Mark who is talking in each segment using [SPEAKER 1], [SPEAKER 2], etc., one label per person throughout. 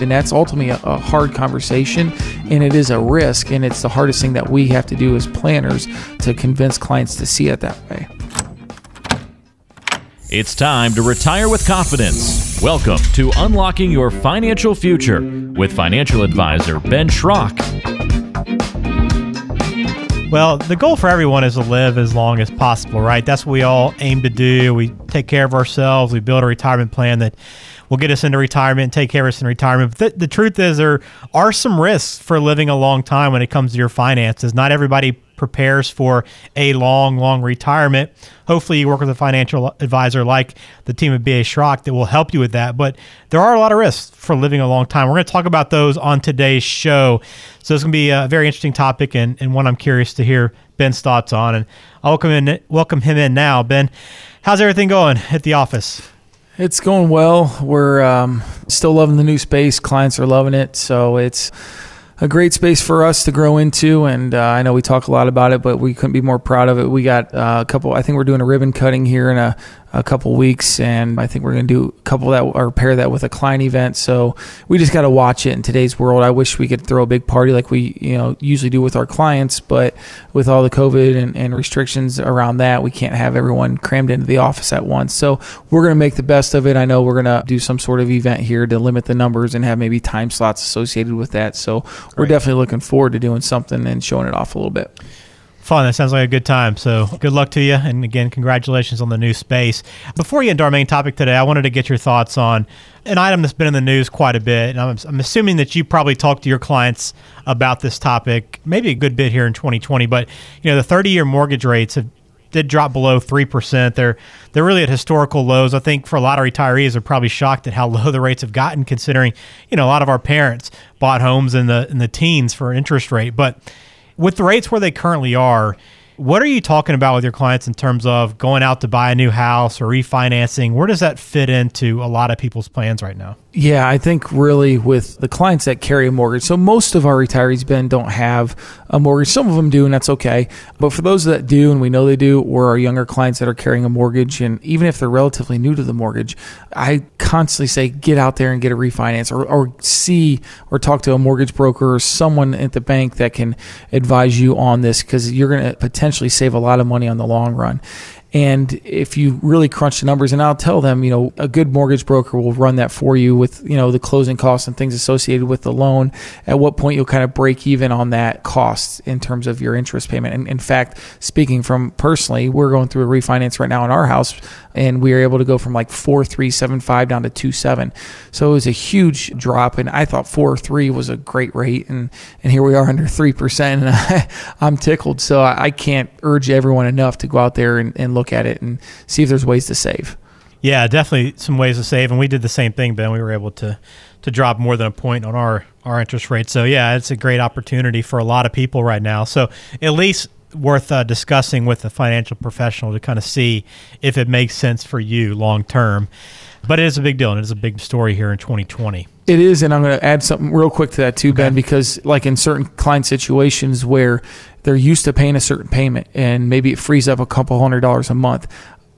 [SPEAKER 1] And that's ultimately a, a hard conversation and it is a risk. And it's the hardest thing that we have to do as planners to convince clients to see it that way.
[SPEAKER 2] It's time to retire with confidence. Welcome to Unlocking Your Financial Future with financial advisor Ben Schrock.
[SPEAKER 3] Well, the goal for everyone is to live as long as possible, right? That's what we all aim to do. We take care of ourselves. We build a retirement plan that will get us into retirement take care of us in retirement. But the, the truth is, there are some risks for living a long time when it comes to your finances. Not everybody prepares for a long, long retirement. Hopefully, you work with a financial advisor like the team at BA Schrock that will help you with that. But there are a lot of risks for living a long time. We're going to talk about those on today's show. So it's going to be a very interesting topic and, and one I'm curious to hear Ben's thoughts on. And I'll welcome, in, welcome him in now. Ben, how's everything going at the office?
[SPEAKER 1] It's going well. We're um, still loving the new space. Clients are loving it. So it's a great space for us to grow into. And uh, I know we talk a lot about it, but we couldn't be more proud of it. We got uh, a couple, I think we're doing a ribbon cutting here in a, a couple weeks, and I think we're going to do a couple that or pair that with a client event. So we just got to watch it in today's world. I wish we could throw a big party like we you know usually do with our clients, but with all the COVID and, and restrictions around that, we can't have everyone crammed into the office at once. So we're going to make the best of it. I know we're going to do some sort of event here to limit the numbers and have maybe time slots associated with that. So Great. we're definitely looking forward to doing something and showing it off a little bit.
[SPEAKER 3] Fun. That sounds like a good time. So good luck to you. And again, congratulations on the new space. Before you into our main topic today, I wanted to get your thoughts on an item that's been in the news quite a bit. And I'm, I'm assuming that you probably talked to your clients about this topic, maybe a good bit here in 2020. But, you know, the 30 year mortgage rates have did drop below three percent. They're they're really at historical lows. I think for a lot of retirees, they're probably shocked at how low the rates have gotten, considering you know a lot of our parents bought homes in the in the teens for interest rate. But with the rates where they currently are, what are you talking about with your clients in terms of going out to buy a new house or refinancing? Where does that fit into a lot of people's plans right now?
[SPEAKER 1] Yeah, I think really with the clients that carry a mortgage. So most of our retirees, Ben, don't have a mortgage. Some of them do, and that's okay. But for those that do, and we know they do, or our younger clients that are carrying a mortgage, and even if they're relatively new to the mortgage, I constantly say get out there and get a refinance or, or see or talk to a mortgage broker or someone at the bank that can advise you on this because you're going to potentially save a lot of money on the long run. And if you really crunch the numbers, and I'll tell them, you know, a good mortgage broker will run that for you with, you know, the closing costs and things associated with the loan. At what point you'll kind of break even on that cost in terms of your interest payment. And in fact, speaking from personally, we're going through a refinance right now in our house, and we are able to go from like four three seven five down to two seven. So it was a huge drop, and I thought four three was a great rate, and and here we are under three percent, and I, am tickled. So I, I can't urge everyone enough to go out there and, and look at it and see if there's ways to save.
[SPEAKER 3] Yeah, definitely some ways to save, and we did the same thing, Ben. We were able to to drop more than a point on our our interest rate. So yeah, it's a great opportunity for a lot of people right now. So at least worth uh, discussing with a financial professional to kind of see if it makes sense for you long term. But it is a big deal, and it is a big story here in 2020.
[SPEAKER 1] It is, and I'm going to add something real quick to that too, okay. Ben, because like in certain client situations where they're used to paying a certain payment, and maybe it frees up a couple hundred dollars a month.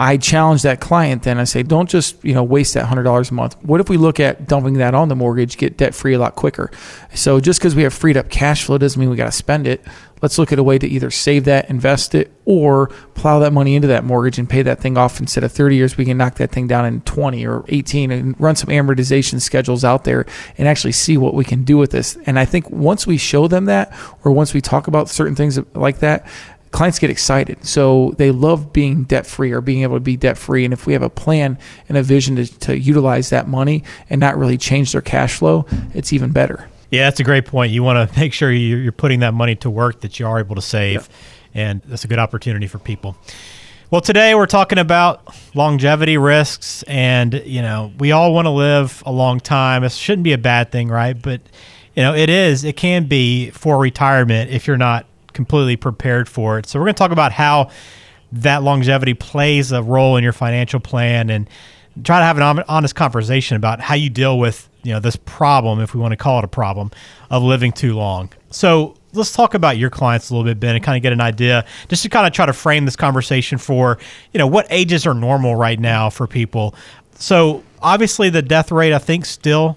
[SPEAKER 1] I challenge that client then I say, don't just, you know, waste that hundred dollars a month. What if we look at dumping that on the mortgage, get debt free a lot quicker? So just because we have freed up cash flow doesn't mean we got to spend it. Let's look at a way to either save that, invest it, or plow that money into that mortgage and pay that thing off instead of 30 years. We can knock that thing down in 20 or 18 and run some amortization schedules out there and actually see what we can do with this. And I think once we show them that, or once we talk about certain things like that, clients get excited. So they love being debt free or being able to be debt free. And if we have a plan and a vision to, to utilize that money and not really change their cash flow, it's even better.
[SPEAKER 3] Yeah, that's a great point. You want to make sure you're putting that money to work that you are able to save. And that's a good opportunity for people. Well, today we're talking about longevity risks, and you know we all want to live a long time. It shouldn't be a bad thing, right? But you know it is. It can be for retirement if you're not completely prepared for it. So we're going to talk about how that longevity plays a role in your financial plan and try to have an honest conversation about how you deal with you know this problem if we want to call it a problem of living too long so let's talk about your clients a little bit ben and kind of get an idea just to kind of try to frame this conversation for you know what ages are normal right now for people so obviously the death rate i think still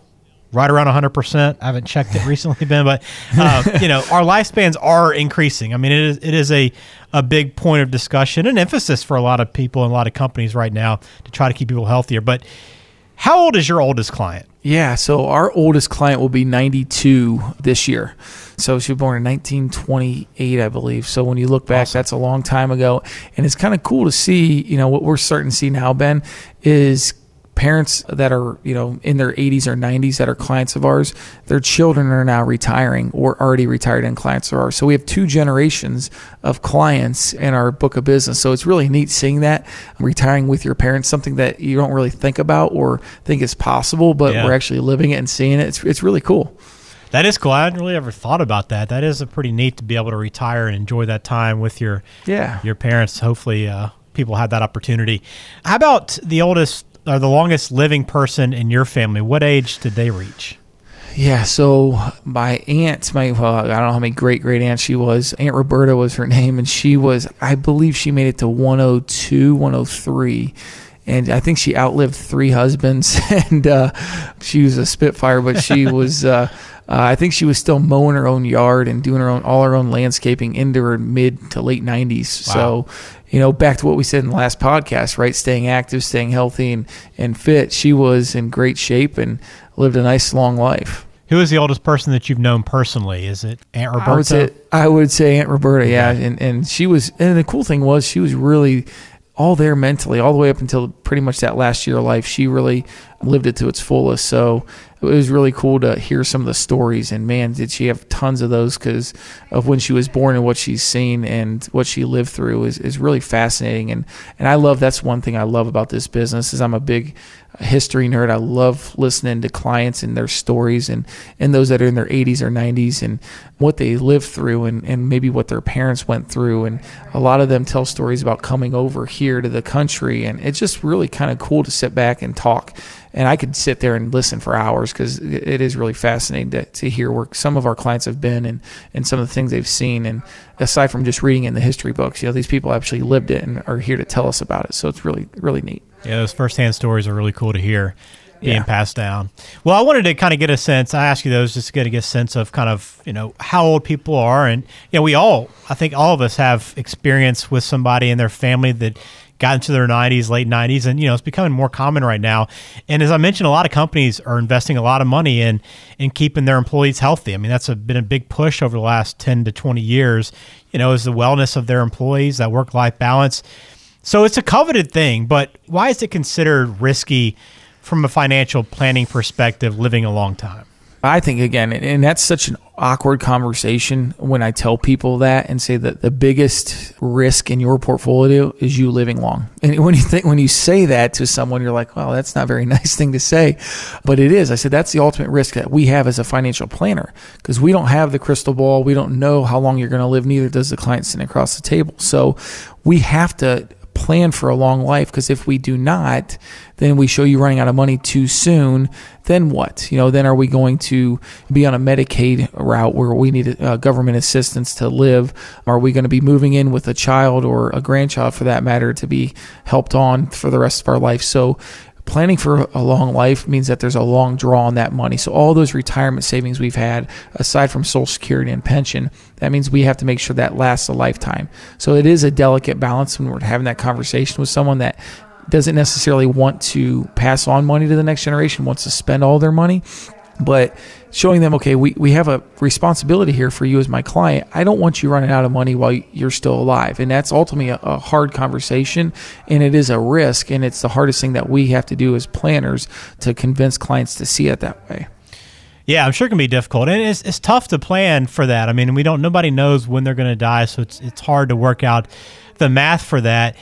[SPEAKER 3] right around 100%. I haven't checked it recently, Ben, but uh, you know, our lifespans are increasing. I mean, it is it is a a big point of discussion and emphasis for a lot of people and a lot of companies right now to try to keep people healthier. But how old is your oldest client?
[SPEAKER 1] Yeah, so our oldest client will be 92 this year. So she was born in 1928, I believe. So when you look back, awesome. that's a long time ago. And it's kind of cool to see, you know, what we're starting to see now, Ben, is parents that are you know in their 80s or 90s that are clients of ours their children are now retiring or already retired and clients of ours so we have two generations of clients in our book of business so it's really neat seeing that retiring with your parents something that you don't really think about or think is possible but yeah. we're actually living it and seeing it it's, it's really cool
[SPEAKER 3] that is cool. I hadn't really ever thought about that. That is a pretty neat to be able to retire and enjoy that time with your
[SPEAKER 1] yeah
[SPEAKER 3] your parents. Hopefully, uh, people have that opportunity. How about the oldest are the longest living person in your family. What age did they reach?
[SPEAKER 1] Yeah, so my aunt, my well, I don't know how many great great aunts she was. Aunt Roberta was her name, and she was, I believe, she made it to 102, 103 and I think she outlived three husbands, and uh, she was a Spitfire. But she was, uh, uh, I think she was still mowing her own yard and doing her own all her own landscaping into her mid to late nineties. Wow. So you know, back to what we said in the last podcast, right? Staying active, staying healthy and, and fit. She was in great shape and lived a nice long life.
[SPEAKER 3] Who is the oldest person that you've known personally? Is it Aunt Roberta?
[SPEAKER 1] I would say, I would say Aunt Roberta, yeah. And and she was and the cool thing was she was really all there mentally, all the way up until pretty much that last year of life. She really lived it to its fullest. So it was really cool to hear some of the stories. And man, did she have tons of those because of when she was born and what she's seen and what she lived through is, is really fascinating. And, and I love that's one thing I love about this business is I'm a big history nerd. I love listening to clients and their stories and, and those that are in their 80s or 90s and what they lived through and, and maybe what their parents went through. And a lot of them tell stories about coming over here to the country. And it's just really kind of cool to sit back and talk and I could sit there and listen for hours because it is really fascinating to, to hear where some of our clients have been and, and some of the things they've seen. And aside from just reading in the history books, you know, these people actually lived it and are here to tell us about it. So it's really, really neat.
[SPEAKER 3] Yeah, those firsthand stories are really cool to hear being yeah. passed down. Well, I wanted to kind of get a sense. I asked you those just to get a sense of kind of you know how old people are, and you know we all, I think all of us have experience with somebody in their family that got into their 90s, late 90s, and you know it's becoming more common right now. And as I mentioned, a lot of companies are investing a lot of money in in keeping their employees healthy. I mean, that's a, been a big push over the last 10 to 20 years. You know, is the wellness of their employees, that work life balance. So it's a coveted thing, but why is it considered risky from a financial planning perspective living a long time?
[SPEAKER 1] I think again, and that's such an awkward conversation when I tell people that and say that the biggest risk in your portfolio is you living long. And when you think when you say that to someone, you're like, "Well, that's not a very nice thing to say," but it is. I said that's the ultimate risk that we have as a financial planner because we don't have the crystal ball. We don't know how long you're going to live. Neither does the client sitting across the table. So we have to plan for a long life because if we do not, then we show you running out of money too soon. Then what? You know, then are we going to be on a Medicaid route where we need uh, government assistance to live? Are we going to be moving in with a child or a grandchild for that matter to be helped on for the rest of our life? So planning for a long life means that there's a long draw on that money. So all those retirement savings we've had, aside from Social Security and pension, that means we have to make sure that lasts a lifetime. So it is a delicate balance when we're having that conversation with someone that doesn't necessarily want to pass on money to the next generation, wants to spend all their money but showing them okay we, we have a responsibility here for you as my client i don't want you running out of money while you're still alive and that's ultimately a, a, hard conversation and it is a risk and it's the hardest thing that we have to do as planners to convince clients to see it that way
[SPEAKER 3] yeah, I'm sure it can be difficult, and it's, it's tough to plan for that. I mean, we don't nobody knows when they're going to die, so it's it's hard to work out the math for that.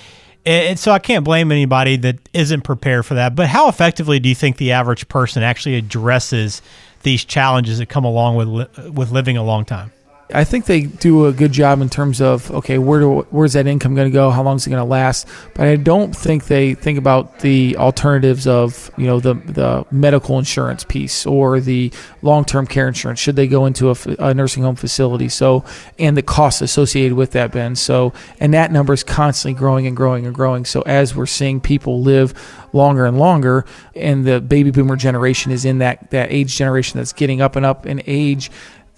[SPEAKER 3] And so I can't blame anybody that isn't prepared for that. But how effectively do you think the average person actually addresses these challenges that come along with with living a long time?
[SPEAKER 1] I think they do a good job in terms of okay, where do, where's that income going to go? How long is it going to last? But I don't think they think about the alternatives of you know the the medical insurance piece or the long term care insurance. Should they go into a, a nursing home facility? So and the costs associated with that, Ben. So and that number is constantly growing and growing and growing. So as we're seeing people live longer and longer, and the baby boomer generation is in that that age generation that's getting up and up in age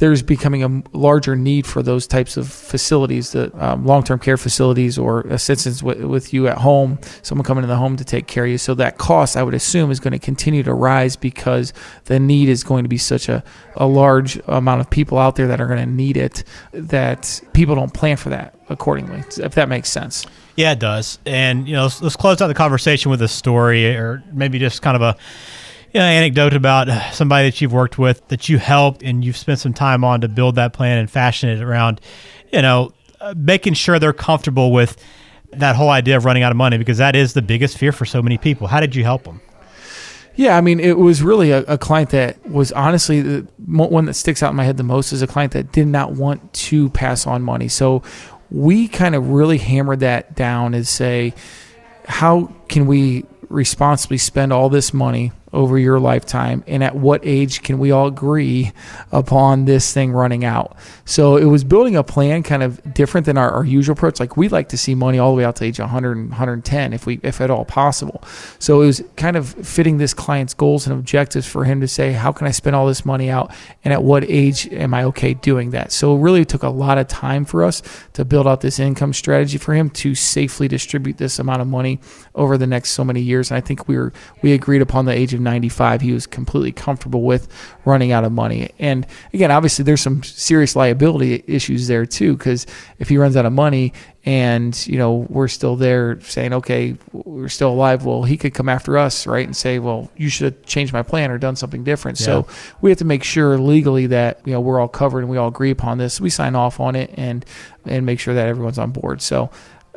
[SPEAKER 1] there's becoming a larger need for those types of facilities, the um, long-term care facilities or assistance w- with you at home, someone coming in the home to take care of you. So that cost, I would assume, is going to continue to rise because the need is going to be such a, a large amount of people out there that are going to need it that people don't plan for that accordingly, if that makes sense.
[SPEAKER 3] Yeah, it does. And, you know, let's, let's close out the conversation with a story or maybe just kind of a you know, anecdote about somebody that you've worked with that you helped and you've spent some time on to build that plan and fashion it around, you know, uh, making sure they're comfortable with that whole idea of running out of money because that is the biggest fear for so many people. How did you help them?
[SPEAKER 1] Yeah, I mean, it was really a, a, client that was honestly the one that sticks out in my head the most is a client that did not want to pass on money. So we kind of really hammered that down and say, how can we responsibly spend all this money over your lifetime? And at what age can we all agree upon this thing running out? So it was building a plan kind of different than our, our usual approach. Like we like to see money all the way out to age 100 and 110 if we if at all possible. So it was kind of fitting this client's goals and objectives for him to say how can i spend all this money out? And at what age am i okay doing that? So it really took a lot of time for us to build out this income strategy for him to safely distribute this amount of money over the next so many years. And i think we were we agreed upon the age of 95, he was completely comfortable with running out of money. And again, obviously, there's some serious liability issues there too, because if he runs out of money and you know we're still there saying, okay, we're still alive, well, he could come after us, right, and say, well, you should have changed my plan or done something different. Yeah. So we have to make sure legally that you know we're all covered and we all agree upon this. We sign off on it and and make sure that everyone's on board. So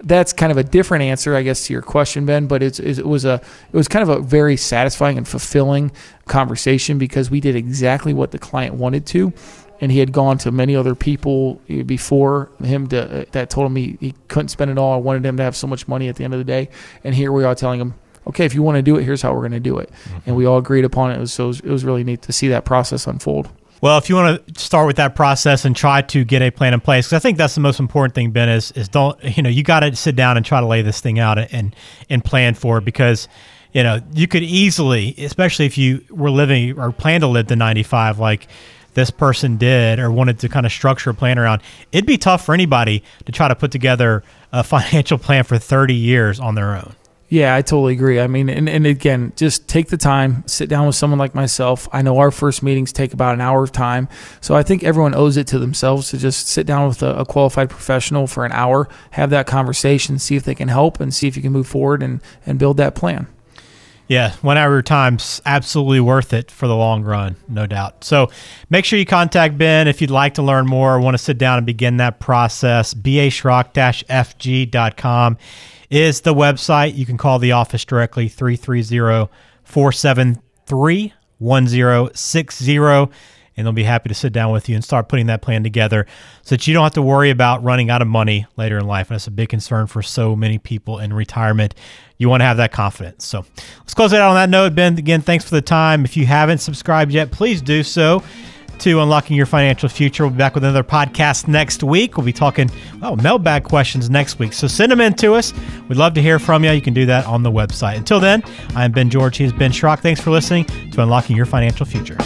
[SPEAKER 1] that's kind of a different answer, I guess, to your question, Ben. But it's, it was a it was kind of a very satisfying and fulfilling conversation because we did exactly what the client wanted to, and he had gone to many other people before him to, that told him he, he couldn't spend it all. I wanted him to have so much money at the end of the day, and here we are telling him, okay, if you want to do it, here's how we're going to do it, mm-hmm. and we all agreed upon it. it was, so it was, it was really neat to see that process unfold.
[SPEAKER 3] Well, if you want to start with that process and try to get a plan in place, because I think that's the most important thing, Ben, is is don't you know you got to sit down and try to lay this thing out and and plan for it because you know you could easily, especially if you were living or plan to live to ninety five, like this person did or wanted to kind of structure a plan around, it'd be tough for anybody to try to put together a financial plan for 30 years on their own.
[SPEAKER 1] Yeah, I totally agree. I mean, and, and again, just take the time, sit down with someone like myself. I know our first meetings take about an hour of time. So I think everyone owes it to themselves to just sit down with a, a qualified professional for an hour, have that conversation, see if they can help, and see if you can move forward and, and build that plan.
[SPEAKER 3] Yeah, one hour time's absolutely worth it for the long run, no doubt. So make sure you contact Ben if you'd like to learn more or want to sit down and begin that process. baschrock-fg.com is the website. You can call the office directly 330 473 1060 and they'll be happy to sit down with you and start putting that plan together so that you don't have to worry about running out of money later in life. And that's a big concern for so many people in retirement. You want to have that confidence. So let's close it out on that note. Ben, again, thanks for the time. If you haven't subscribed yet, please do so to Unlocking Your Financial Future. We'll be back with another podcast next week. We'll be talking, oh, mailbag questions next week. So send them in to us. We'd love to hear from you. You can do that on the website. Until then, I'm Ben George. He's Ben Schrock. Thanks for listening to Unlocking Your Financial Future.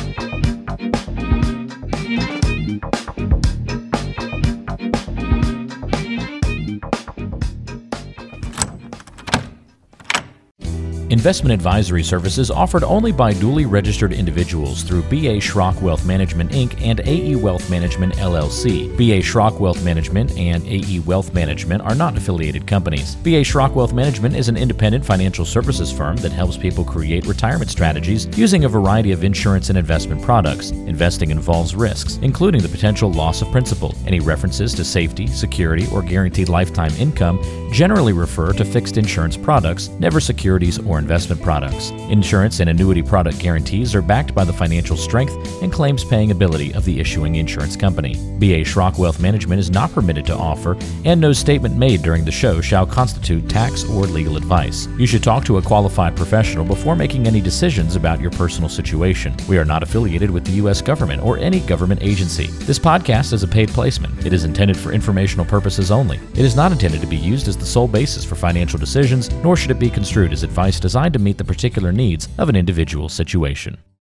[SPEAKER 2] Investment advisory services offered only by duly registered individuals through B.A. Schrock Wealth Management Inc. and AE Wealth Management LLC. B.A. Schrock Wealth Management and AE Wealth Management are not affiliated companies. B.A. Schrock Wealth Management is an independent financial services firm that helps people create retirement strategies using a variety of insurance and investment products. Investing involves risks, including the potential loss of principal. Any references to safety, security, or guaranteed lifetime income generally refer to fixed insurance products, never securities or investment products. Insurance and annuity product guarantees are backed by the financial strength and claims paying ability of the issuing insurance company. BA Schrock Wealth Management is not permitted to offer, and no statement made during the show shall constitute tax or legal advice. You should talk to a qualified professional before making any decisions about your personal situation. We are not affiliated with the U.S. government or any government agency. This podcast is a paid placement. It is intended for informational purposes only. It is not intended to be used as the sole basis for financial decisions, nor should it be construed as advice designed to meet the particular needs of an individual situation.